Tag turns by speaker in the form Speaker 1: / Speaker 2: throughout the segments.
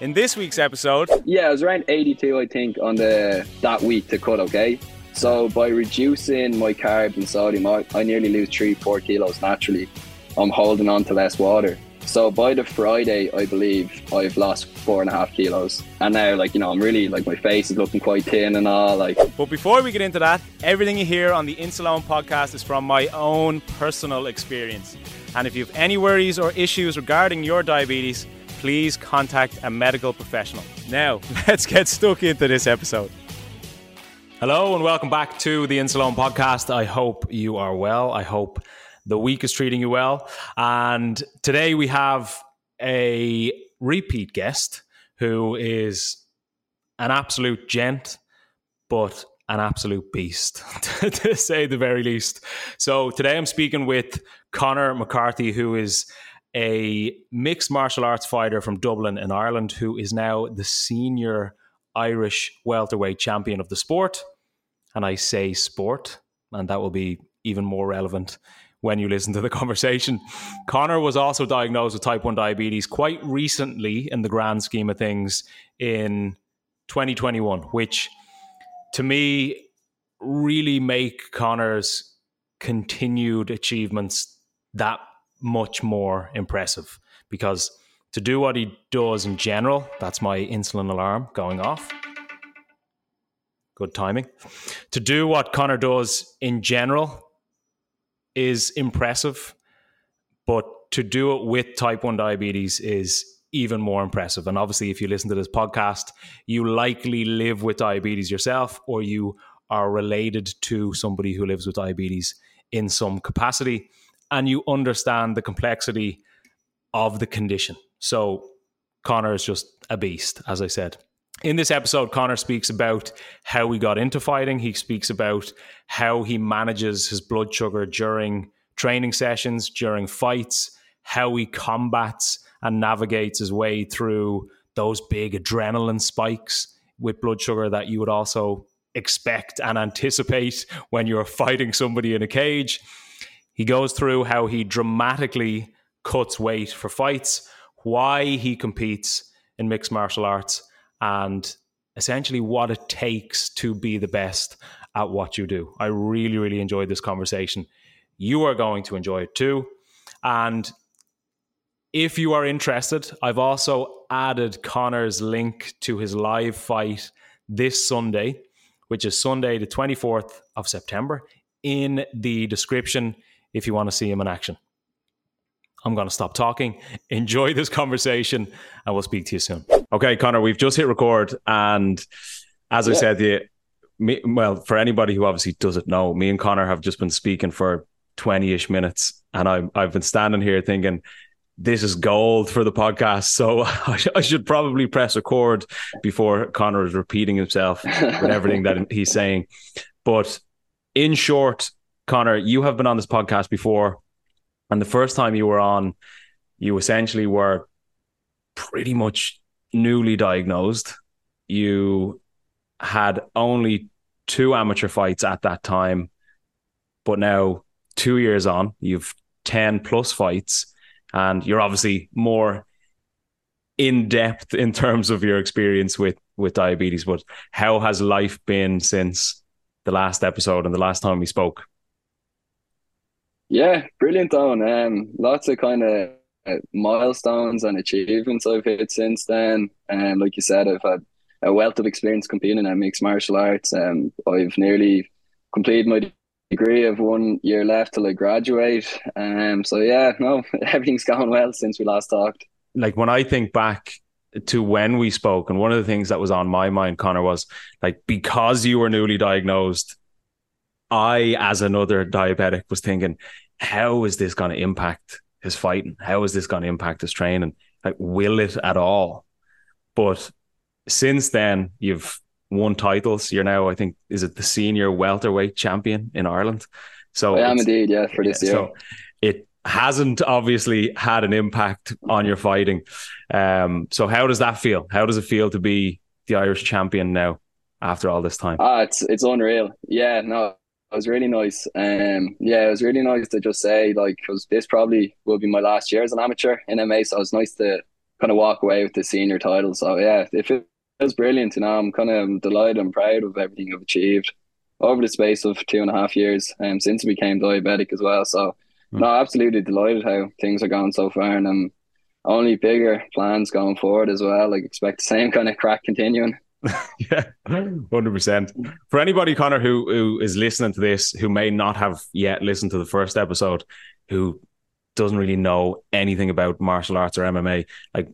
Speaker 1: In this week's episode,
Speaker 2: yeah, it was around 82, I think, on the that week to cut. Okay, so by reducing my carbs and sodium, I, I nearly lose three, four kilos naturally. I'm holding on to less water. So by the Friday, I believe I've lost four and a half kilos, and now like you know I'm really like my face is looking quite thin and all. Like,
Speaker 1: but before we get into that, everything you hear on the Insuleoin podcast is from my own personal experience. And if you have any worries or issues regarding your diabetes, please contact a medical professional. Now, let's get stuck into this episode. Hello and welcome back to the Insuleoin podcast. I hope you are well. I hope the week is treating you well. And today we have a repeat guest who is an absolute gent, but an absolute beast, to say the very least. So today I'm speaking with Conor McCarthy, who is a mixed martial arts fighter from Dublin in Ireland, who is now the senior Irish welterweight champion of the sport. And I say sport, and that will be even more relevant when you listen to the conversation. Conor was also diagnosed with type 1 diabetes quite recently in the grand scheme of things in 2021, which to me really make Conor's continued achievements that much more impressive because to do what he does in general, that's my insulin alarm going off. Good timing. To do what Conor does in general, is impressive, but to do it with type 1 diabetes is even more impressive. And obviously, if you listen to this podcast, you likely live with diabetes yourself or you are related to somebody who lives with diabetes in some capacity and you understand the complexity of the condition. So, Conor is just a beast, as I said. In this episode, Conor speaks about how he got into fighting. He speaks about how he manages his blood sugar during training sessions, during fights, how he combats and navigates his way through those big adrenaline spikes with blood sugar that you would also expect and anticipate when you're fighting somebody in a cage. He goes through how he dramatically cuts weight for fights, why he competes in mixed martial arts and essentially what it takes to be the best at what you do. I really, really enjoyed this conversation. You are going to enjoy it too. And if you are interested, I've also added Conor's link to his live fight this Sunday, which is Sunday, the 24th of September, in the description if you want to see him in action. I'm going to stop talking. Enjoy this conversation, and we'll speak to you soon. Okay, Conor, we've just hit record, and as I said, the me, well, for anybody who obviously doesn't know, me and Conor have just been speaking for 20-ish minutes, and I, I've been standing here thinking, this is gold for the podcast. So I, should probably press record before Conor is repeating himself with everything that he's saying. But in short, Conor, you have been on this podcast before. And the first time you were on, you essentially were pretty much newly diagnosed. You had only two amateur fights at that time, but now two years on, you've 10 plus fights, and you're obviously more in depth in terms of your experience with with diabetes. But how has life been since the last episode and the last time we spoke?
Speaker 2: Yeah, brilliant, Eoin. Um, lots of kind of uh, milestones and achievements I've hit since then. And like you said, I've had a wealth of experience competing in mixed martial arts. Um, I've nearly completed my degree. I've one year left till I graduate. Um, so yeah, no, everything's gone well since we last talked.
Speaker 1: Like when I think back to when we spoke, and one of the things that was on my mind, Conor, was like because you were newly diagnosed, I, as another diabetic, was thinking, how is this going to impact his fighting? How is this going to impact his training? Like, will it at all? But since then, you've won titles. You're now, I think, is it the senior welterweight champion in Ireland?
Speaker 2: So I am indeed, yeah, for this year. So
Speaker 1: it hasn't obviously had an impact on your fighting. Um, so how does that feel? How does it feel to be the Irish champion now after all this time?
Speaker 2: Ah, it's it's unreal. Yeah, no, it was really nice. Um, yeah, it was really nice to just say like, because this probably will be my last year as an amateur in MMA, so it was nice to kind of walk away with the senior title. So yeah, if it was brilliant. You know, I'm kind of delighted and proud of everything I've achieved over the space of two and a half years, and um, since I became diabetic as well. So, mm. no, absolutely delighted how things are going so far, and um, only bigger plans going forward as well. Like expect the same kind of crack continuing.
Speaker 1: yeah, hundred percent. For anybody, Conor, who who is listening to this, who may not have yet listened to the first episode, who doesn't really know anything about martial arts or MMA, like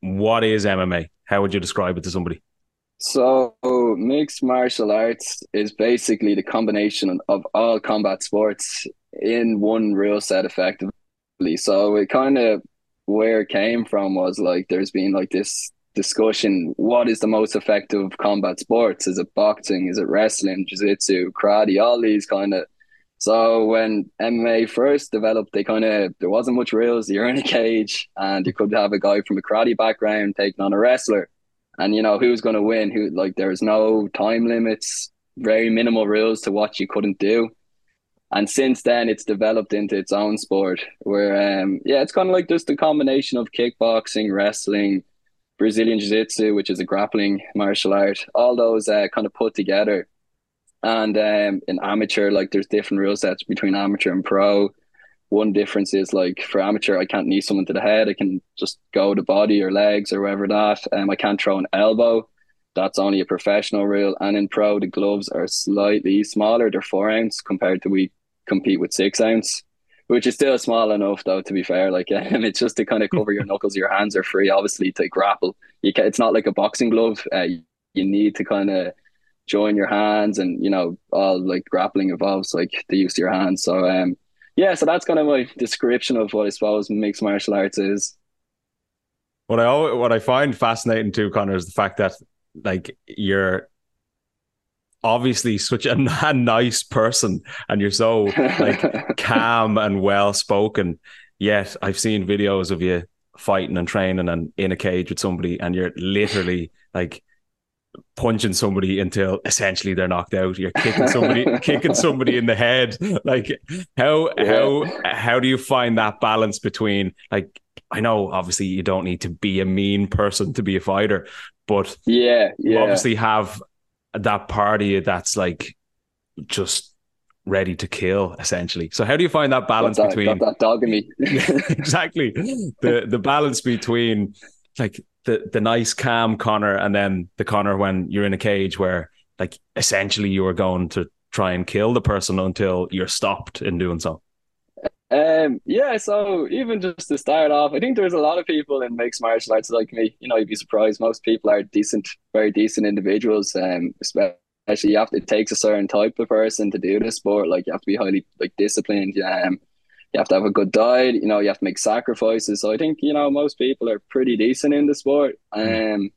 Speaker 1: what is MMA? How would you describe it to somebody?
Speaker 2: So, mixed martial arts is basically the combination of all combat sports in one rule set effectively. So, it kind of where it came from was like there's been like this discussion what is the most effective combat sports? Is it boxing? Is it wrestling, jiu jitsu, karate, all these kind of so when MMA first developed, they kind of there wasn't much rules. You're in a cage, and you could have a guy from a karate background taking on a wrestler, and you know who's going to win. Who like there's no time limits, very minimal rules to what you couldn't do. And since then, it's developed into its own sport where, um, yeah, it's kind of like just a combination of kickboxing, wrestling, Brazilian Jiu Jitsu, which is a grappling martial art, all those uh, kind of put together and um, in amateur, like there's different rule sets between amateur and pro. One difference is like for amateur, I can't knee someone to the head. I can just go to body or legs or wherever that. Um, I can't throw an elbow. That's only a professional rule. And in pro, the gloves are slightly smaller. They're four ounce compared to we compete with six ounce, which is still small enough though. To be fair, like um, it's just to kind of cover your knuckles. Your hands are free, obviously, to grapple. You can, It's not like a boxing glove. Uh, you need to kind of join your hands and you know all like grappling involves like the use of your hands so um yeah so that's kind of my description of what i suppose mixed martial arts is
Speaker 1: what i always, what i find fascinating too conor is the fact that like you're obviously such a, a nice person and you're so like calm and well spoken yet i've seen videos of you fighting and training and in a cage with somebody and you're literally like punching somebody until essentially they're knocked out. You're kicking somebody, kicking somebody in the head. Like how yeah. how how do you find that balance between like I know obviously you don't need to be a mean person to be a fighter, but
Speaker 2: yeah, yeah.
Speaker 1: you obviously have that party that's like just ready to kill essentially. So how do you find that balance
Speaker 2: that,
Speaker 1: between
Speaker 2: that dog in me?
Speaker 1: exactly. The the balance between like the the nice calm Conor and then the Conor when you're in a cage where like essentially you are going to try and kill the person until you're stopped in doing so.
Speaker 2: Um yeah, so even just to start off, I think there's a lot of people in mixed martial arts like me. You know, you'd be surprised. Most people are decent, very decent individuals. Um, especially you have to, it takes a certain type of person to do this sport. Like you have to be highly like disciplined. Um, you have to have a good diet, you know, you have to make sacrifices. So I think, you know, most people are pretty decent in the sport. Mm. Um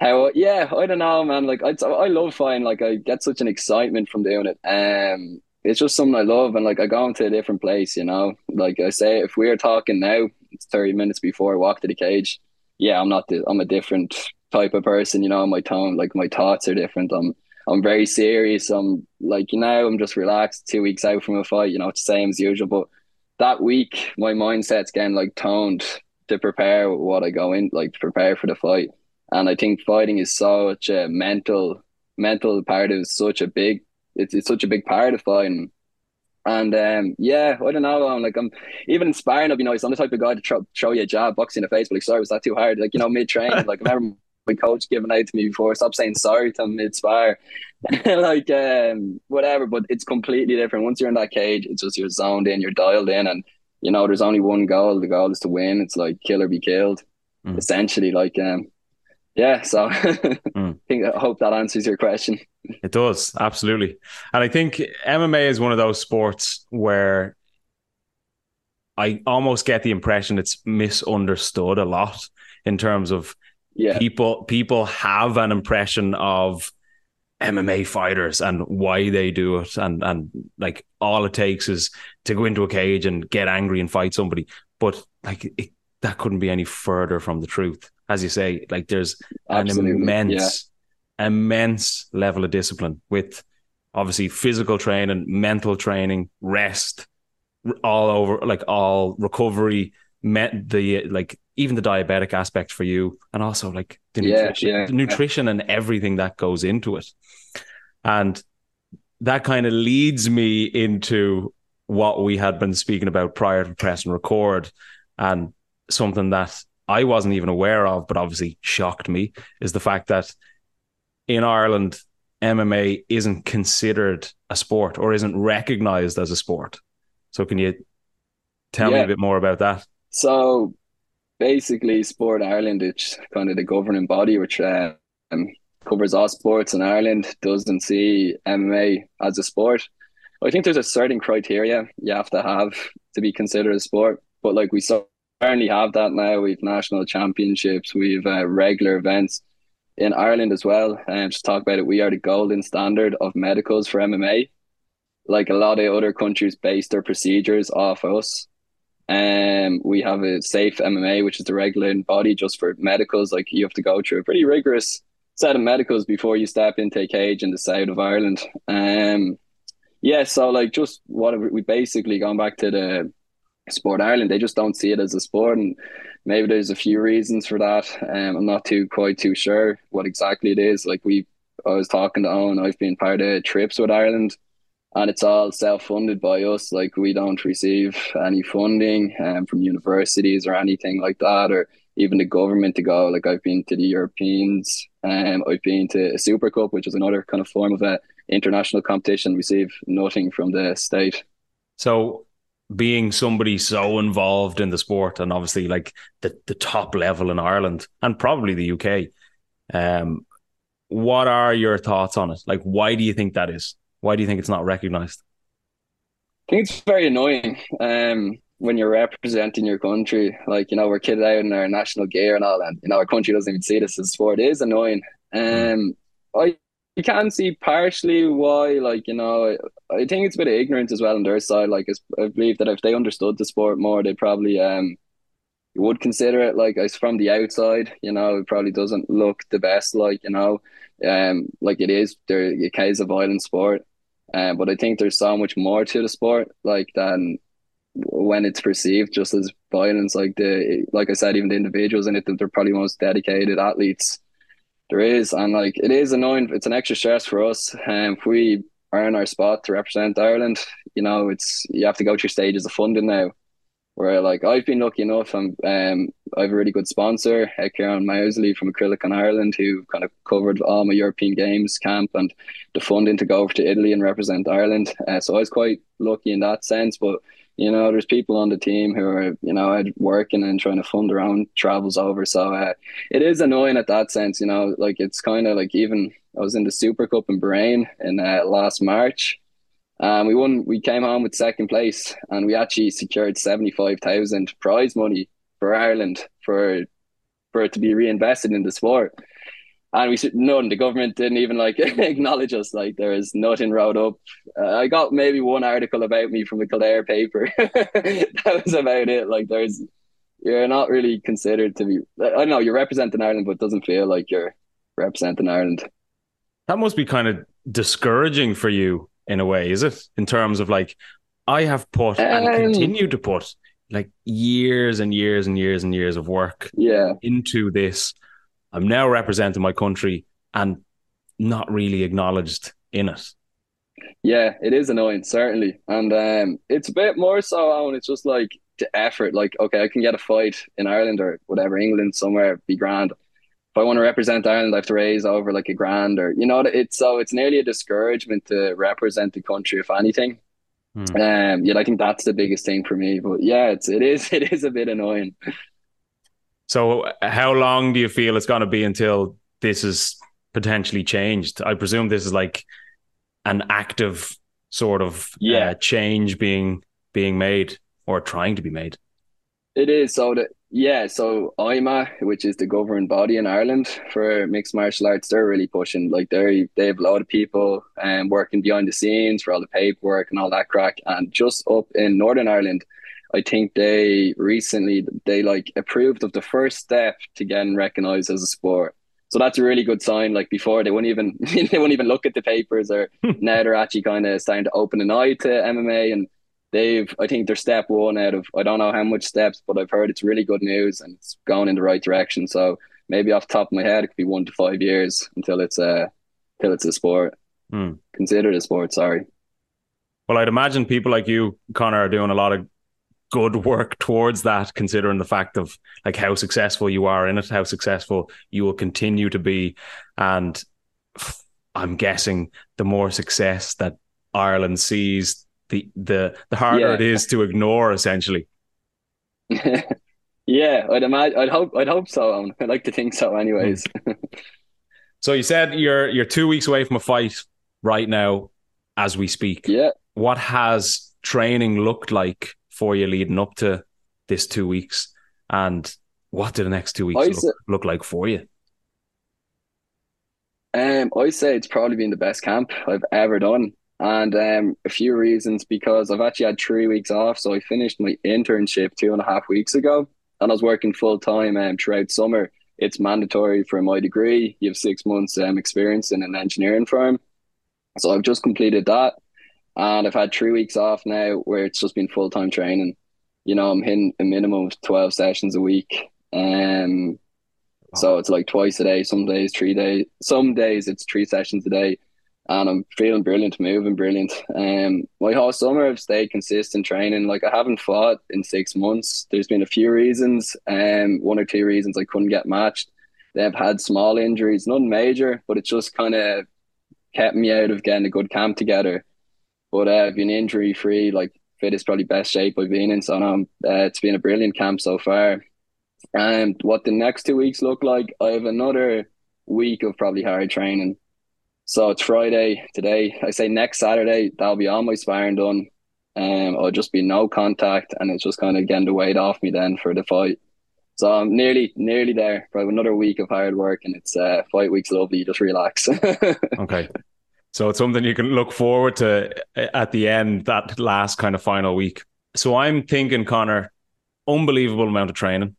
Speaker 2: how yeah, I don't know, man. Like I I love fighting, like I get such an excitement from doing it. Um it's just something I love and like I go into a different place, you know. Like I say, if we are talking now, it's 30 minutes before I walk to the cage. Yeah, I'm not the, I'm a different type of person, you know, my tone, like my thoughts are different. I'm I'm very serious. I'm like you know I'm just relaxed. Two weeks out from a fight, you know, it's the same as usual. But that week, my mindset's getting like toned to prepare what I go in, like to prepare for the fight. And I think fighting is such a mental mental part of such a big it's, it's such a big part of fighting. And um, yeah, I don't know. I'm like I'm even inspiring. I'll be nice. I'm the type of guy to try, show you a jab, boxing in the face. But like, sorry, was that too hard? Like you know, mid training. like I remember my coach giving out to me before. Stop saying sorry to mid spar. like um, whatever. But it's completely different. Once you're in that cage, it's just you're zoned in, you're dialed in, and you know there's only one goal. The goal is to win. It's like kill or be killed. Mm. Essentially, like um, yeah. So mm. I think I hope that answers your question.
Speaker 1: It does absolutely, and I think MMA is one of those sports where I almost get the impression it's misunderstood a lot in terms of yeah. people people have an impression of MMA fighters and why they do it and and like all it takes is to go into a cage and get angry and fight somebody but like it, that couldn't be any further from the truth as you say like there's Absolutely. an immense yeah. immense level of discipline with obviously physical training mental training rest all over like all recovery met the like even the diabetic aspect for you and also like the yeah, nutrition, yeah, the nutrition and everything that goes into it and that kind of leads me into what we had been speaking about prior to press and record and something that I wasn't even aware of but obviously shocked me is the fact that in Ireland MMA isn't considered a sport or isn't recognized as a sport. So can you tell me a bit more about that?
Speaker 2: So basically, Sport Ireland, it's kind of the governing body which um, covers all sports in Ireland, doesn't see MMA as a sport. I think there's a certain criteria you have to have to be considered a sport, but like we certainly have that now. We've national championships, we've uh, regular events in Ireland as well. And um, just talk about it, we are the golden standard of medicals for MMA. Like a lot of other countries base their procedures off us. Um, we have a safe MMA, which is the regulating body just for medicals. Like you have to go through a pretty rigorous set of medicals before you step into a cage in the south of Ireland. Um, yeah, so like just what we basically gone back to the sport Ireland, they just don't see it as a sport, and maybe there's a few reasons for that. Um, I'm not too quite too sure what exactly it is. Like we, I was talking to Eoin, I've been part of trips with Ireland and it's all self-funded by us like we don't receive any funding um, from universities or anything like that or even the government to go like i've been to the europeans um, i've been to a super cup which is another kind of form of a international competition receive nothing from the state
Speaker 1: so being somebody so involved in the sport and obviously like the, the top level in ireland and probably the uk um, what are your thoughts on it like why do you think that is why do you think it's not recognized?
Speaker 2: I think it's very annoying um, when you're representing your country. Like, you know, we're kitted out in our national gear and all that. You know, our country doesn't even see this as sport. It is annoying. Um, mm. I you can see partially why, like, you know, I, think it's a bit of ignorance as well on their side. Like, I believe that if they understood the sport more, they probably um would consider it. Like, as from the outside, you know, it probably doesn't look the best. Like, you know, um, like it is. There, it is a violent sport. Um, but I think there's so much more to the sport, like than when it's perceived just as violence. Like the, like I said, even the individuals in it, they're probably most dedicated athletes there is, and like it is annoying. It's an extra stress for us. And um, if we earn our spot to represent Ireland, you know, it's you have to go through stages of funding now where like I've been lucky enough. I'm um I have a really good sponsor, Kieran Mousley from Acrylic in Ireland, who kind of covered all my European Games camp and the funding to go over to Italy and represent Ireland. Uh, so I was quite lucky in that sense. But you know, there's people on the team who are you know working and trying to fund their own travels over. So uh, it is annoying at that sense. You know, like it's kind of like even I was in the Super Cup in Bahrain in uh, last March um, we won. We came home with second place, and we actually secured seventy five thousand prize money for Ireland for for it to be reinvested in the sport. And we none. The government didn't even like acknowledge us. Like there is nothing wrote up. Uh, I got maybe one article about me from a Kildare paper. that was about it. Like there's, you're not really considered to be. I don't know. You're representing Ireland, but it doesn't feel like you're representing Ireland.
Speaker 1: That must be kind of discouraging for you in a way, is it? In terms of like, I have put um, and continue to put like years and years and years and years of work
Speaker 2: yeah.
Speaker 1: into this. I'm now representing my country and not really acknowledged in it.
Speaker 2: Yeah, it is annoying, certainly. And um, it's a bit more so when it's just like the effort. Like, okay, I can get a fight in Ireland or whatever, England, somewhere, be grand. If I want to represent Ireland, I have to raise over like a grand or, you know, it's so it's nearly a discouragement to represent the country, if anything. Hmm. Um, yeah, I think that's the biggest thing for me. But yeah, it's it is it is a bit annoying.
Speaker 1: So, how long do you feel it's going to be until this is potentially changed? I presume this is like an active sort of uh, yeah. Uh, change being being made or trying to be made.
Speaker 2: It is so that yeah, so IMMA, which is the governing body in Ireland for mixed martial arts, they're really pushing. Like they they have a lot of people um, working behind the scenes for all the paperwork and all that crack. And just up in Northern Ireland, I think they recently they like approved of the first step to getting recognised as a sport. So that's a really good sign. Like before, they wouldn't even they wouldn't even look at the papers, or now they're actually kind of starting to open an eye to MMA, and they've I think they're step one out of I don't know how much steps, but I've heard it's really good news and it's going in the right direction. So maybe off the top of my head, it could be one to five years until it's a until it's a sport. Hmm. Considered a sport. Sorry.
Speaker 1: Well, I'd imagine people like you, Conor, are doing a lot of good work towards that, considering the fact of like how successful you are in it, how successful you will continue to be. And I'm guessing the more success that Ireland sees, the the the harder yeah. it is to ignore essentially.
Speaker 2: yeah, I'd imagine I'd hope I'd hope so. I'd like to think so anyways.
Speaker 1: Hmm. so you said you're you're two weeks away from a fight right now as we speak.
Speaker 2: Yeah.
Speaker 1: What has training looked like for you leading up to this two weeks? And what do the next two weeks look, say, look, like for you?
Speaker 2: Um, I say it's probably been the best camp I've ever done. And um, a few reasons because I've actually had three weeks off. So I finished my internship two and a half weeks ago and I was working full time um, throughout summer. It's mandatory for my degree. You have six months um, experience in an engineering firm. So I've just completed that and I've had three weeks off now where it's just been full time training. You know, I'm hitting a minimum of twelve sessions a week. Um wow. so it's like twice a day, some days three days some days it's three sessions a day. And I'm feeling brilliant, moving brilliant. Um my whole summer I've stayed consistent training. Like I haven't fought in six months. There's been a few reasons, um, one or two reasons I couldn't get matched. They've had small injuries, nothing major, but it just kind of kept me out of getting a good camp together. But uh, I've been injury free, like fit is probably best shape I've been in. So um, uh, it's been a brilliant camp so far. And what the next two weeks look like, I have another week of probably hard training. So it's Friday today. I say next Saturday, that'll be all my sparring done. Um, I'll just be no contact, and it's just kind of getting the weight off me then for the fight. So I'm nearly, nearly there. Probably another week of hard work, and it's uh, fight weeks lovely. Just relax.
Speaker 1: okay, so it's something you can look forward to uh, at the end, that last kind of final week. So I'm thinking, Conor, unbelievable amount of training,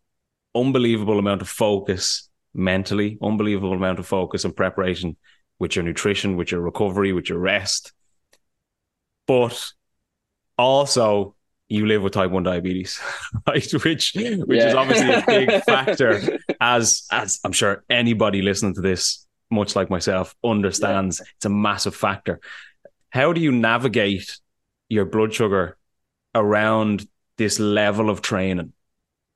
Speaker 1: unbelievable amount of focus mentally, unbelievable amount of focus and preparation with your nutrition, with your recovery, with your rest. But also you live with type 1 diabetes right which which yeah. is obviously a big factor as as i'm sure anybody listening to this much like myself, understands yeah. it's a massive factor. How do you navigate your blood sugar around this level of training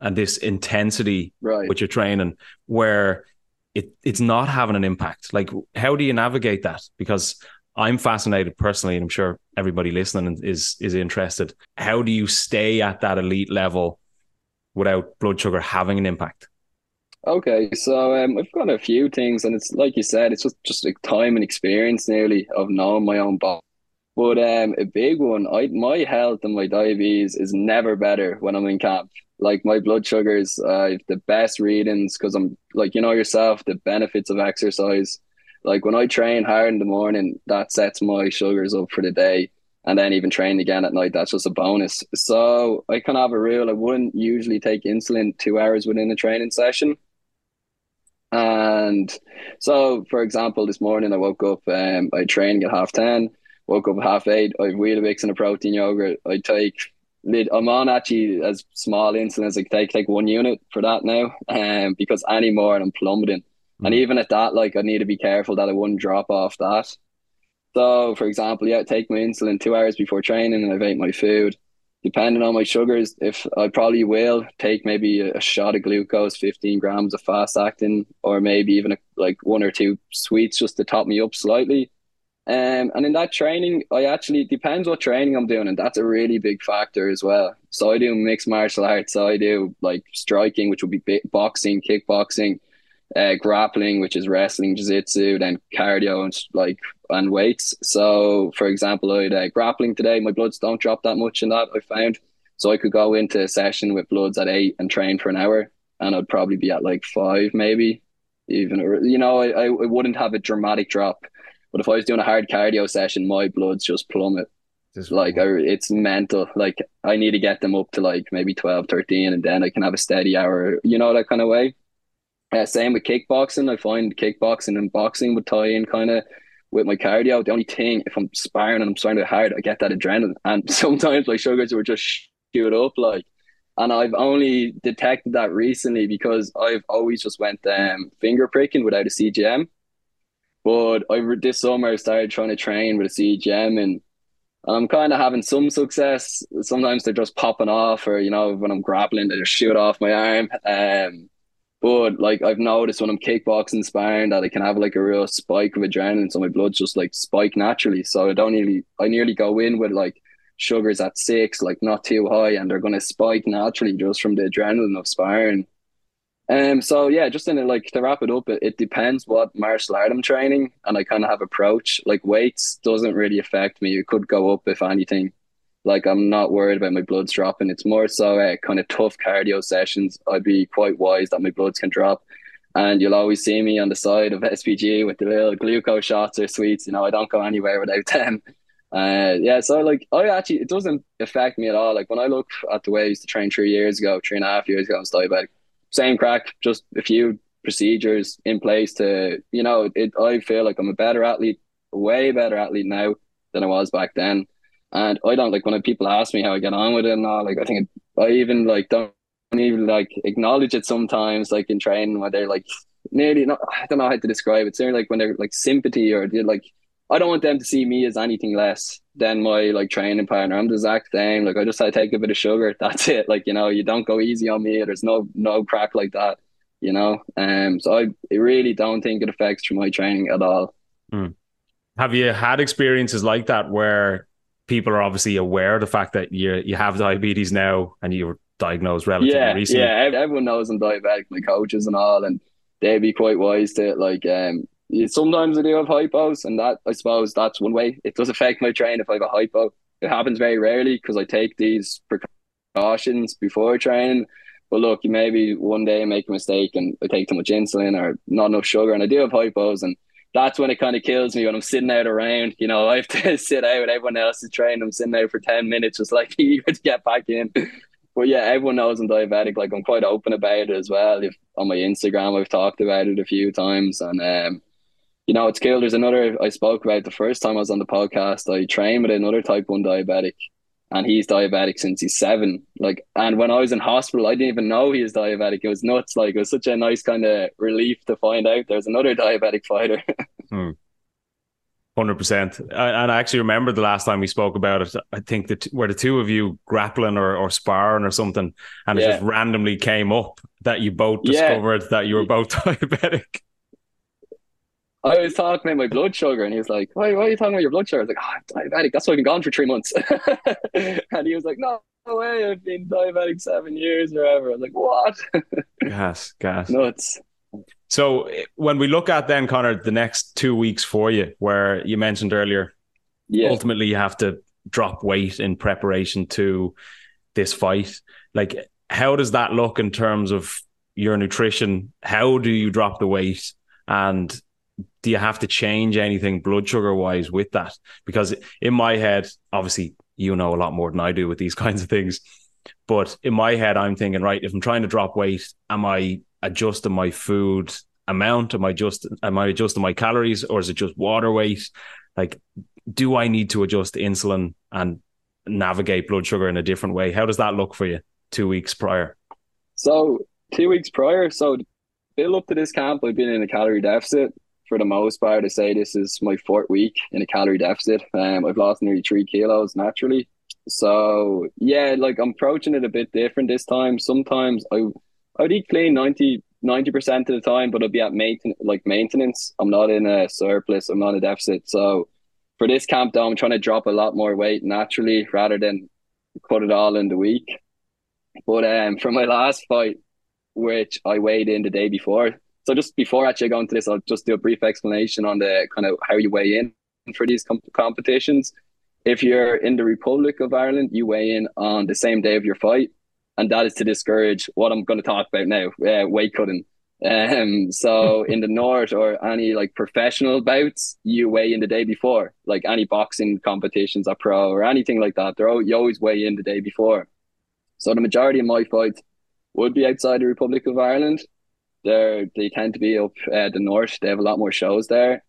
Speaker 1: and this intensity
Speaker 2: right.
Speaker 1: with your training where it, it's not having an impact? Like, how do you navigate that? Because I'm fascinated personally, and I'm sure everybody listening is is interested. How do you stay at that elite level without blood sugar having an impact?
Speaker 2: Okay, so um, I've got a few things, and it's like you said, it's just just like time and experience nearly of knowing my own body. But um, a big one, I my health and my diabetes is never better when I'm in camp. Like my blood sugars, uh, the best readings because I'm like you know yourself the benefits of exercise. Like when I train hard in the morning, that sets my sugars up for the day, and then even train again at night, that's just a bonus. So I kind of have a rule: I wouldn't usually take insulin two hours within a training session And so, for example, this morning I woke up, um, I trained at half 10, woke up at half 8, I have Weetabix and a protein yogurt. I take, I'm on actually as small insulin as I take like one unit for that now, um, because any more and I'm plummeting. Mm. And even at that, like I need to be careful that I wouldn't drop off that. So, for example, yeah, take my insulin two hours before training and I've ate my food depending on my sugars, if I probably will take maybe a, shot of glucose, 15 grams of fast acting, or maybe even a, like one or two sweets just to top me up slightly. Um, and in that training, I actually depends what training I'm doing, and that's a really big factor as well. So I do mixed martial arts. So I do like striking, which would be boxing, kickboxing, uh, grappling, which is wrestling, jiu-jitsu, then cardio and like and weights. So, for example, I uh, grappling today. My bloods don't drop that much in that I found, so I could go into a session with bloods at eight and train for an hour, and I'd probably be at like five, maybe even. You know, I I wouldn't have a dramatic drop, but if I was doing a hard cardio session, my bloods just plummet. Just like I, it's mental. Like I need to get them up to like maybe 12, 13, and then I can have a steady hour. You know that kind of way. Uh, same with kickboxing. I find kickboxing and boxing would tie in kind of with my cardio. The only thing, if I'm sparring and I'm sparring hard, I get that adrenaline. And sometimes my sugars would just shoot up like. And I've only detected that recently because I've always just went um, finger pricking without a CGM. But I this summer I started trying to train with a CGM and I'm kind of having some success. Sometimes they're just popping off, or you know, when I'm grappling, they just shoot off my arm. Um, but like I've noticed when I'm kickboxing sparring that I can have like a real spike of adrenaline, so my blood's just like spike naturally. So I don't nearly I nearly go in with like sugars at six, like not too high, and they're gonna spike naturally just from the adrenaline of sparring. Um so yeah, just in it like to wrap it up, it, it depends what martial art I'm training and I kind of have approach. Like weights doesn't really affect me. It could go up if anything. Like I'm not worried about my bloods dropping. It's more so uh, kind of tough cardio sessions. I'd be quite wise that my bloods can drop. And you'll always see me on the side of SBG with the little glucose shots or sweets. You know, I don't go anywhere without them. Uh, yeah, so like I actually it doesn't affect me at all. Like when I look at the way I used to train three years ago, three and a half years ago, I was diabetic. Same crack, just a few procedures in place to you know. It I feel like I'm a better athlete, way better athlete now than I was back then. And I don't like when people ask me how I get on with it and all. Like I think I even like don't even like acknowledge it sometimes, like in training where they're like nearly not. I don't know how to describe it. It's like when they're like sympathy or they're like. I don't want them to see me as anything less than my like training partner. I'm the exact same. Like I just I take a bit of sugar. That's it. Like you know, you don't go easy on me. There's no no crack like that. You know. Um. So I really don't think it affects my training at all.
Speaker 1: Mm. Have you had experiences like that where people are obviously aware of the fact that you you have diabetes now and you were diagnosed relatively
Speaker 2: yeah,
Speaker 1: recently.
Speaker 2: Yeah, everyone knows I'm diabetic, my coaches and all, and they'd be quite wise to. Like, um, sometimes I do have hypos, and that I suppose that's one way. It does affect my train if I have a hypo. It happens very rarely because I take these precautions before training. But look, you maybe one day make a mistake and I take too much insulin or not enough sugar, and I do have hypos, and that's when it kind of kills me when I'm sitting out around. You know, I have to sit out. Everyone else is training. I'm sitting out for ten minutes, just like eager to get back in. But yeah, everyone knows I'm diabetic. Like I'm quite open about it as well. If on my Instagram, I've talked about it a few times, and um, you know, it's cool. There's another I spoke about the first time I was on the podcast. I trained with another type one diabetic, and he's diabetic since he's seven. Like, and when I was in hospital, I didn't even know he was diabetic. It was nuts. Like, it was such a nice kind of relief to find out there's another diabetic fighter.
Speaker 1: hmm. Hundred percent, and I actually remember the last time we spoke about it. I think that were the two of you grappling or, or sparring or something, and yeah. it just randomly came up that you both discovered yeah. that you were both diabetic.
Speaker 2: I was talking about my blood sugar, and he was like, "Why, why are you talking about your blood sugar?" I was like, "Oh, I'm diabetic. That's why I've been gone for three months." and he was like, "No, way. I've been diabetic seven years or whatever." I was like, "What?"
Speaker 1: gas, gas,
Speaker 2: nuts.
Speaker 1: So when we look at then, Conor, the next two weeks for you, where you mentioned earlier, yeah. ultimately you have to drop weight in preparation to this fight. Like, how does that look in terms of your nutrition? How do you drop the weight? And do you have to change anything blood sugar wise with that? Because in my head, obviously, you know a lot more than I do with these kinds of things. But in my head, I'm thinking, right, if I'm trying to drop weight, am I adjusting my food amount? Am I just am I adjusting my calories or is it just water weight? Like, do I need to adjust insulin and navigate blood sugar in a different way? How does that look for you two weeks prior?
Speaker 2: So two weeks prior, so build up to this camp, I've been in a calorie deficit for the most part. I say this is my fourth week in a calorie deficit. Um, I've lost nearly three kilos naturally. So yeah, like I'm approaching it a bit different this time. Sometimes I I would eat clean 90 percent of the time, but I'll be at mainten- like maintenance. I'm not in a surplus. I'm not a deficit. So for this camp though, I'm trying to drop a lot more weight naturally rather than cut it all in the week. But um, for my last fight, which I weighed in the day before. So just before actually going to this, I'll just do a brief explanation on the kind of how you weigh in for these com- competitions. If you're in the Republic of Ireland, you weigh in on the same day of your fight, and that is to discourage what I'm going to talk about now, uh, weight cutting. Um, so in the north or any like professional bouts, you weigh in the day before, like any boxing competitions or pro or anything like that. They're all, you always weigh in the day before. So the majority of my fights would be outside the Republic of Ireland. They're, they tend to be up uh, the north. They have a lot more shows there.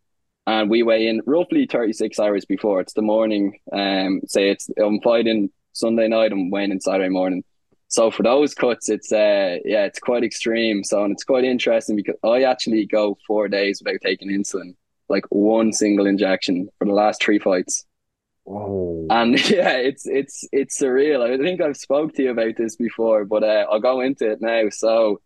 Speaker 2: And we weigh in roughly 36 hours before. It's the morning. Um, say it's I'm fighting Sunday night, I'm weighing in Saturday morning. So for those cuts, it's uh yeah, it's quite extreme. So and it's quite interesting because I actually go four days without taking insulin, like one single injection for the last three fights.
Speaker 1: Oh.
Speaker 2: And yeah, it's it's it's surreal. I think I've spoke to you about this before, but uh, I'll go into it now. So,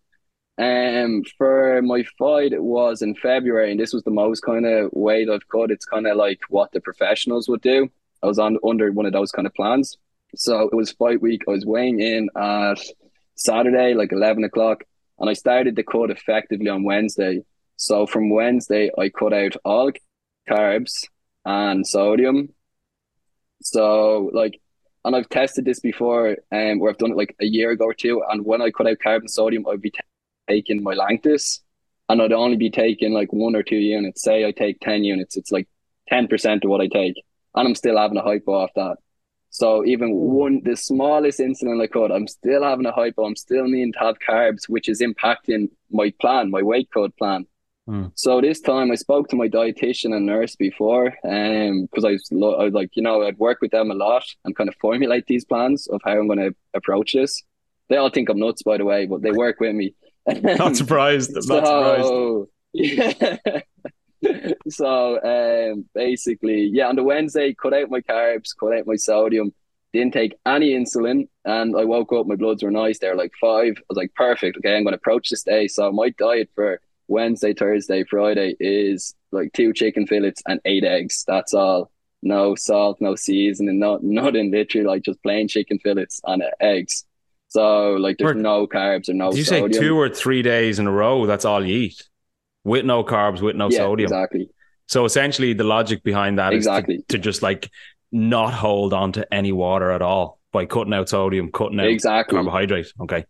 Speaker 2: um, for my fight, it was in February, and this was the most kind of weight I've cut. It's kind of like what the professionals would do. I was on under one of those kind of plans. So it was fight week. I was weighing in at Saturday, like eleven o'clock, and I started the cut effectively on Wednesday. So from Wednesday, I cut out all carbs and sodium so like, and I've tested this before, um, where I've done it like a year ago or two. And when I cut out carbon sodium, I'd be taking my Lantus, and I'd only be taking like one or two units. Say I take ten units, it's like ten percent of what I take, and I'm still having a hypo off that. So even one, the smallest incident I cut, I'm still having a hypo. I'm still needing to have carbs, which is impacting my plan, my weight cut plan. Mm. So this time I spoke to my dietitian and nurse before, um, because I was, I was like, you know, I'd work with them a lot and kind of formulate these plans of how I'm going to approach this. They all think I'm nuts, by the way, but they work with me.
Speaker 1: not surprised. I'm so, not
Speaker 2: surprised. Yeah. so um, basically, yeah, on the Wednesday, cut out my carbs, cut out my sodium, didn't take any insulin, and I woke up. My bloods were nice. They're like five. I was like, perfect. Okay, I'm going to approach this day. So my diet for Wednesday, Thursday, Friday is like two chicken fillets and eight eggs. That's all. No salt, no seasoning, not nothing. Literally, like just plain chicken fillets and eggs. So like, there's no carbs or no.
Speaker 1: Did you
Speaker 2: sodium.
Speaker 1: say two or three days in a row? That's all you eat, with no carbs, with no
Speaker 2: yeah,
Speaker 1: sodium.
Speaker 2: Exactly.
Speaker 1: So essentially, the logic behind that
Speaker 2: exactly.
Speaker 1: is to, to just like not hold on to any water at all by cutting out sodium, cutting out
Speaker 2: exactly.
Speaker 1: carbohydrate. Okay.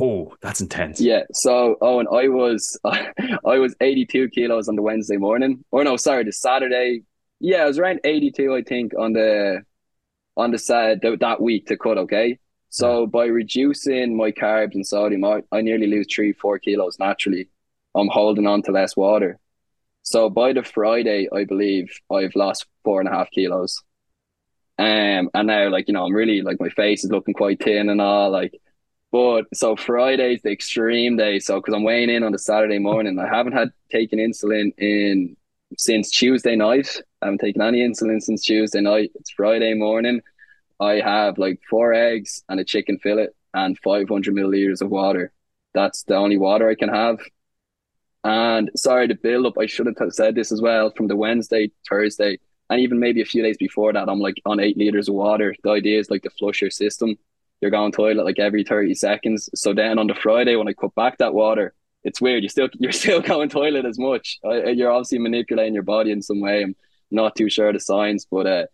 Speaker 1: Oh, that's intense.
Speaker 2: Yeah. So, oh, and I was, I was 82 kilos on the Wednesday morning, or no, sorry, the Saturday. Yeah, I was around 82, I think, on the, on the side that week to cut. Okay. So by reducing my carbs and sodium, I, I nearly lose three, four kilos naturally. I'm holding on to less water. So by the Friday, I believe I've lost four and a half kilos. Um, and now like, you know, I'm really like my face is looking quite thin and all like but so Friday's the extreme day. So because I'm weighing in on the Saturday morning, I haven't had taken insulin in since Tuesday night. I haven't taken any insulin since Tuesday night. It's Friday morning. I have like four eggs and a chicken fillet and 500 milliliters of water. That's the only water I can have. And sorry to build up, I shouldn't have said this as well from the Wednesday, Thursday, and even maybe a few days before that. I'm like on eight liters of water. The idea is like to flush your system you're going toilet like every 30 seconds. So then on the Friday when I cut back that water, it's weird. You still you're still going toilet as much. You're obviously manipulating your body in some way. I'm not too sure of the science, but uh,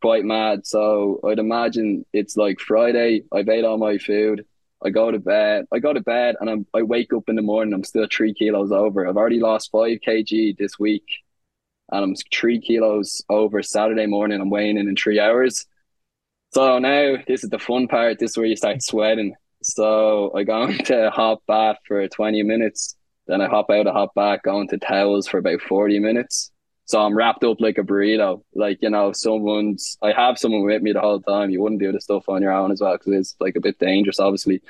Speaker 2: quite mad. So I'd imagine it's like Friday. I've ate all my food. I go to bed. I go to bed and I'm, I wake up in the morning. I'm still three kilos over. I've already lost five kg this week, and I'm three kilos over Saturday morning. I'm weighing in in three hours. So now this is the fun part. This is where you start sweating. So I go into hot bath for 20 minutes. Then I hop out, I hop back, go into towels for about 40 minutes. So I'm wrapped up like a burrito. Like, you know, someone's, I have someone with me the whole time. You wouldn't do the stuff on your own as well because it's like a bit dangerous, obviously.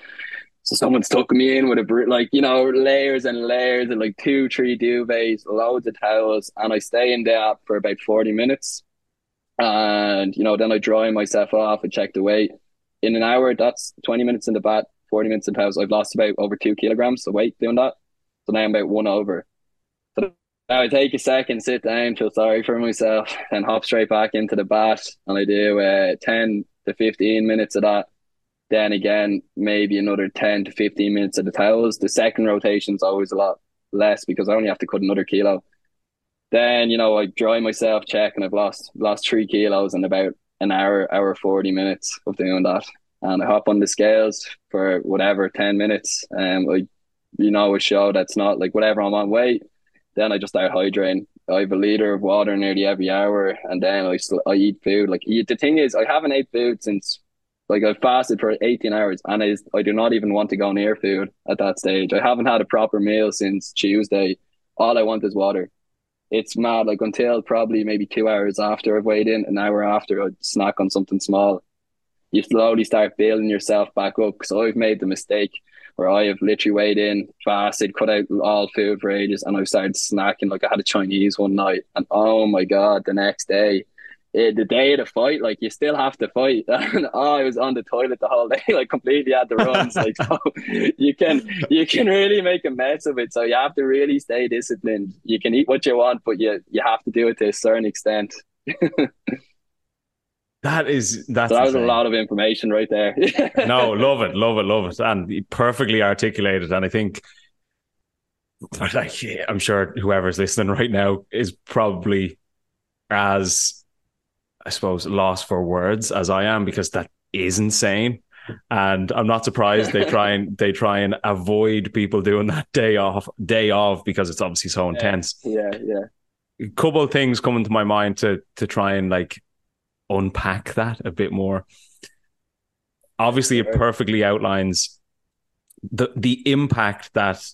Speaker 2: So someone's tucking me in with a, like, you know, layers and layers and like two, three duvets, loads of towels. And I stay in there for about 40 minutes. And, you know, then I dry myself off and check the weight. In an hour, that's 20 minutes in the bath, 40 minutes in towels. I've lost about over two kilograms of weight doing that. So now I'm about one over. I take a second, sit down, feel sorry for myself, and hop straight back into the bath. And I do uh, 10 to 15 minutes of that. Then again, maybe another 10 to 15 minutes of the towels. The second rotation is always a lot less because I only have to cut another kilo. Then, you know, I dry myself, check, and I've lost lost three kilos in about an hour, hour 40 minutes of doing that. And I hop on the scales for whatever, 10 minutes. And um, you know, a show that's not like whatever I'm on weight, then I just start hydrating. I have a liter of water nearly every hour, and then I still, I eat food. Like the thing is, I haven't ate food since like I fasted for 18 hours, and I I do not even want to go near food at that stage. I haven't had a proper meal since Tuesday. All I want is water. It's mad. Like until probably maybe two hours after I've weighed in, an hour after I snack on something small. You slowly start building yourself back up. Because I've made the mistake where I have literally weighed in, fasted, cut out all food for ages, and I started snacking. Like I had a Chinese one night, and oh my god, the next day, it, the day of the fight, like you still have to fight. And oh, I was on the toilet the whole day, like completely at the runs. like so, you can you can really make a mess of it. So you have to really stay disciplined. You can eat what you want, but you you have to do it to a certain extent.
Speaker 1: That is that's
Speaker 2: so that was insane. a lot of information right there.
Speaker 1: no, love it, love it, love it, and perfectly articulated. And I think, like, I'm sure whoever's listening right now is probably as, I suppose, lost for words as I am because that is insane. And I'm not surprised they try and they try and avoid people doing that day off, day off because it's obviously so intense.
Speaker 2: Yeah, yeah.
Speaker 1: A couple of things coming to my mind to to try and like unpack that a bit more. Obviously, it perfectly outlines the the impact that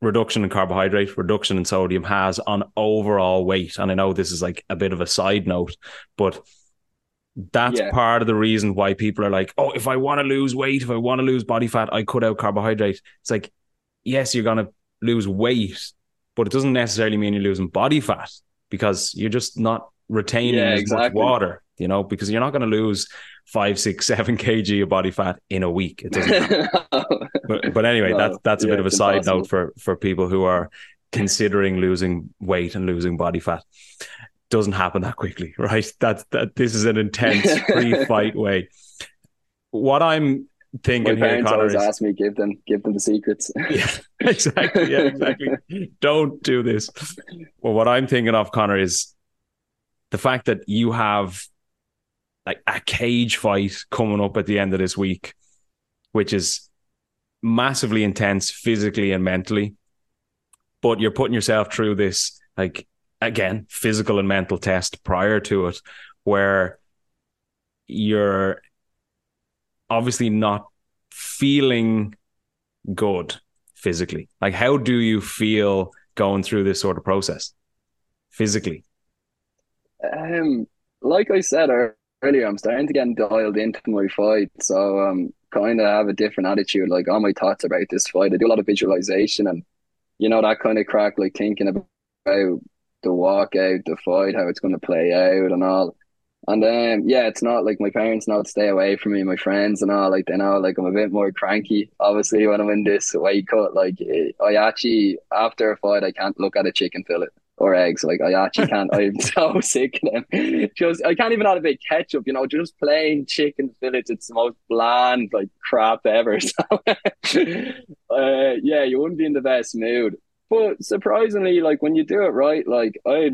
Speaker 1: reduction in carbohydrate, reduction in sodium has on overall weight. And I know this is like a bit of a side note, but that's yeah. part of the reason why people are like, oh, if I want to lose weight, if I want to lose body fat, I cut out carbohydrate. It's like, yes, you're going to lose weight, but it doesn't necessarily mean you're losing body fat because you're just not retaining yeah, as exactly. much water, you know, because you're not going to lose five, six, seven kg of body fat in a week. It doesn't. but, but, anyway, no, that's that's a yeah, bit of a side impossible. note for for people who are considering losing weight and losing body fat. Doesn't happen that quickly, right? That that this is an intense pre-fight way. What I'm thinking
Speaker 2: My
Speaker 1: here, Conor,
Speaker 2: always
Speaker 1: is,
Speaker 2: ask me, give them, give them the secrets.
Speaker 1: yeah, exactly. Yeah, exactly. Don't do this. Well, what I'm thinking of, Conor, is the fact that you have like a cage fight coming up at the end of this week, which is massively intense physically and mentally, but you're putting yourself through this like again physical and mental test prior to it, where you're obviously not feeling good physically. Like, how do you feel going through this sort of process physically?
Speaker 2: Um, like I said earlier, I'm starting to get dialed into my fight, so um, kind of have a different attitude. Like all my thoughts about this fight, I do a lot of visualization and you know that kind of crack, like thinking about the walkout, the fight, how it's going to play out, and all. And then, um, yeah, it's not like my parents know to stay away from me, my friends and all. Like they know, like I'm a bit more cranky. Obviously, when I'm in this weight cut, like I actually after a fight, I can't look at a chicken fillet or eggs. Like I actually can't. I'm so sick of them. Just I can't even have a bit ketchup. You know, just plain chicken fillets. It's the most bland like crap ever. So, uh, yeah, you wouldn't be in the best mood. But surprisingly, like when you do it right, like I.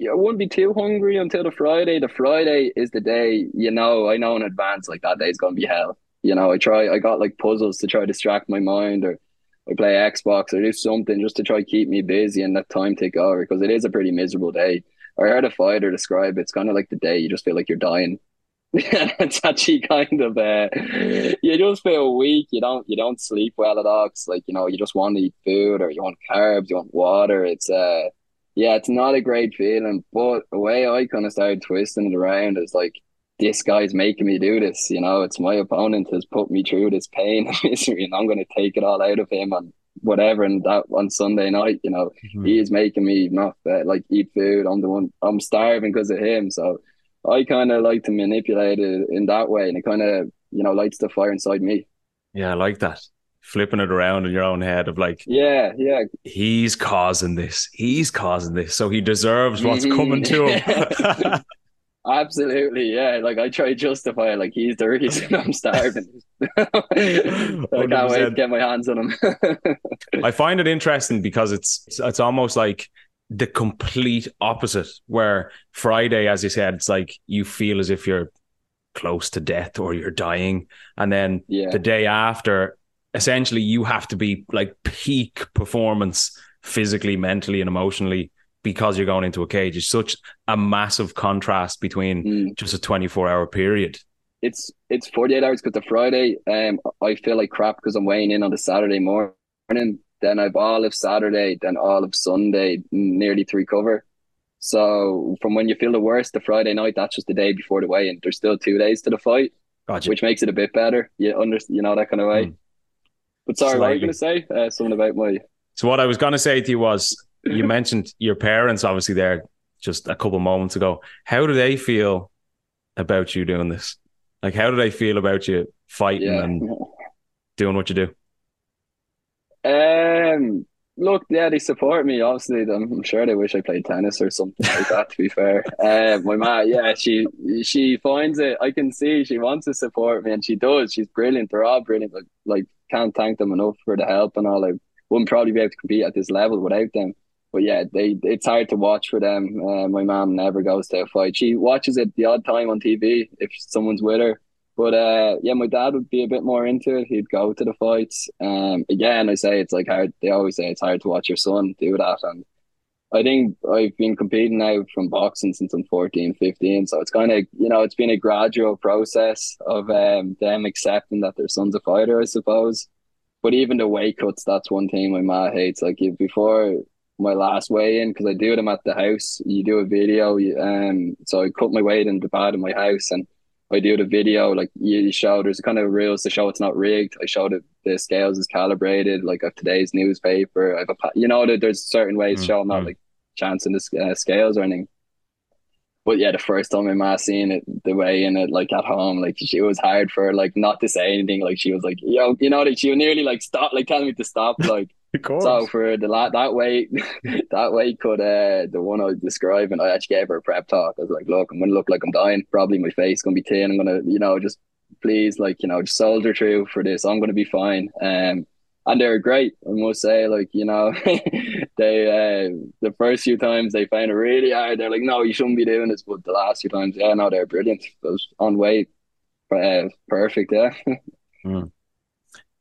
Speaker 2: I wouldn't be too hungry until the Friday. The Friday is the day, you know, I know in advance, like that day is going to be hell. You know, I try, I got like puzzles to try to distract my mind or I play Xbox or do something just to try to keep me busy and let time take over because it is a pretty miserable day. I heard a fighter describe it's kind of like the day you just feel like you're dying. it's actually kind of uh, you just feel weak. You don't you don't sleep well at all. Cause like you know you just want to eat food or you want carbs, you want water. It's uh yeah, it's not a great feeling. But the way I kind of started twisting it around is like this guy's making me do this. You know, it's my opponent has put me through this pain and misery, and I'm going to take it all out of him on whatever. And that on Sunday night, you know, mm-hmm. he is making me not uh, like eat food. I'm the one. I'm starving because of him. So I kind of like to manipulate it in that way, and it kind of you know lights the fire inside me.
Speaker 1: Yeah, I like that. Flipping it around in your own head of like,
Speaker 2: yeah, yeah,
Speaker 1: he's causing this, he's causing this, so he deserves what's coming to him.
Speaker 2: Absolutely, yeah. Like I try to justify it, like he's the reason I'm starving. I can't wait to get my hands on him.
Speaker 1: I find it interesting because it's it's almost like the complete opposite. Where Friday, as you said, it's like you feel as if you're close to death or you're dying, and then yeah. the day after, essentially, you have to be like peak performance physically, mentally, and emotionally because you're going into a cage. It's such a massive contrast between mm. just a 24 hour period.
Speaker 2: It's it's 48 hours because the Friday, um, I feel like crap because I'm weighing in on the Saturday morning. Then I've all of Saturday, then all of Sunday, nearly to recover. So from when you feel the worst, the Friday night, that's just the day before the weigh-in. There's still two days to the fight, gotcha. which makes it a bit better. You under, you know that kind of way. Mm. But sorry, Slightly. what were you going to say? Uh, something about my.
Speaker 1: So what I was going to say to you was you mentioned your parents obviously there just a couple moments ago. How do they feel about you doing this? Like, how do they feel about you fighting yeah. and doing what you do?
Speaker 2: Um, look, yeah, they support me. Obviously, I'm sure they wish I played tennis or something like that. To be fair, um, my mom, yeah, she she finds it. I can see she wants to support me, and she does. She's brilliant. They're all brilliant. Like, like can't thank them enough for the help and all. I wouldn't probably be able to compete at this level without them but yeah, they it's hard to watch for them. Uh, my mom never goes to a fight. She watches it the odd time on TV if someone's with her. But uh, yeah, my dad would be a bit more into it. He'd go to the fights. Um, again, I say it's like hard. They always say it's hard to watch your son do that, and I think I've been competing now from boxing since I'm 14, 15. So it's kind of, you know, it's been a gradual process of um, them accepting that their son's a fighter, I suppose. But even the weight cuts, that's one thing my ma hates. Like before my last weigh in because I do them at the house. You do a video, um, so I cut my weight in the bed in my house, and I do the video. Like you show, there's kind of rules to show it's not rigged. I show that the scales is calibrated, like of today's newspaper. I've a, you know there's certain ways to show I'm not mm-hmm. like chancing the uh, scales or anything. But yeah, the first time my ma seen it, the way in it, like at home, like she was hard for like not to say anything. Like she was like, yo, you know, like she nearly like stop, like telling me to stop, like. So for the la- that way, that way could uh the one I was describing, I actually gave her a prep talk. I was like, look, I'm gonna look like I'm dying. Probably my face gonna be thin. I'm gonna, you know, just please, like, you know, just soldier through for this. I'm gonna be fine. Um, and they're great. I must say, like, you know, they uh the first few times they found it really hard. They're like, no, you shouldn't be doing this. But the last few times, yeah, no, they're brilliant. Was on weight, uh, perfect. Yeah. Mm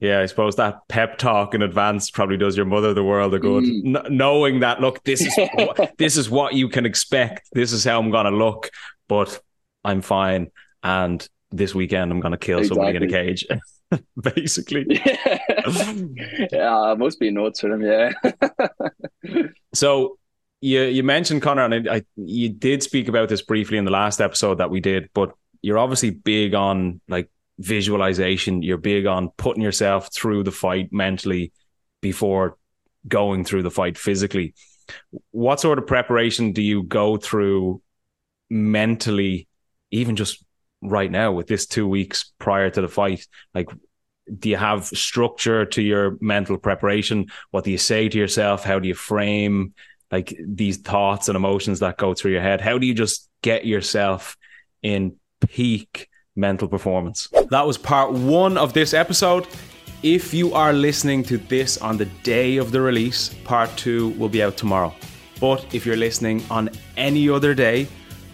Speaker 1: yeah, I suppose that pep talk in advance probably does your mother the world of good. Mm. N- knowing that, look, this is what, this is what you can expect. This is how I'm going to look, but I'm fine. And this weekend, I'm going to kill exactly. somebody in a cage, basically.
Speaker 2: Yeah. yeah, it must be nuts for them. Yeah.
Speaker 1: so you you mentioned Conor, and I, I, you did speak about this briefly in the last episode that we did, but you're obviously big on like visualization. You're big on putting yourself through the fight mentally before going through the fight physically. What sort of preparation do you go through mentally, even just right now with this two weeks prior to the fight? Like, do you have structure to your mental preparation? What do you say to yourself? How do you frame like these thoughts and emotions that go through your head? How do you just get yourself in peak mental performance. That was part one of this episode. If you are listening to this on the day of the release, part two will be out tomorrow. But if you're listening on any other day,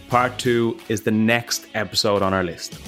Speaker 1: part two is the next episode on our list.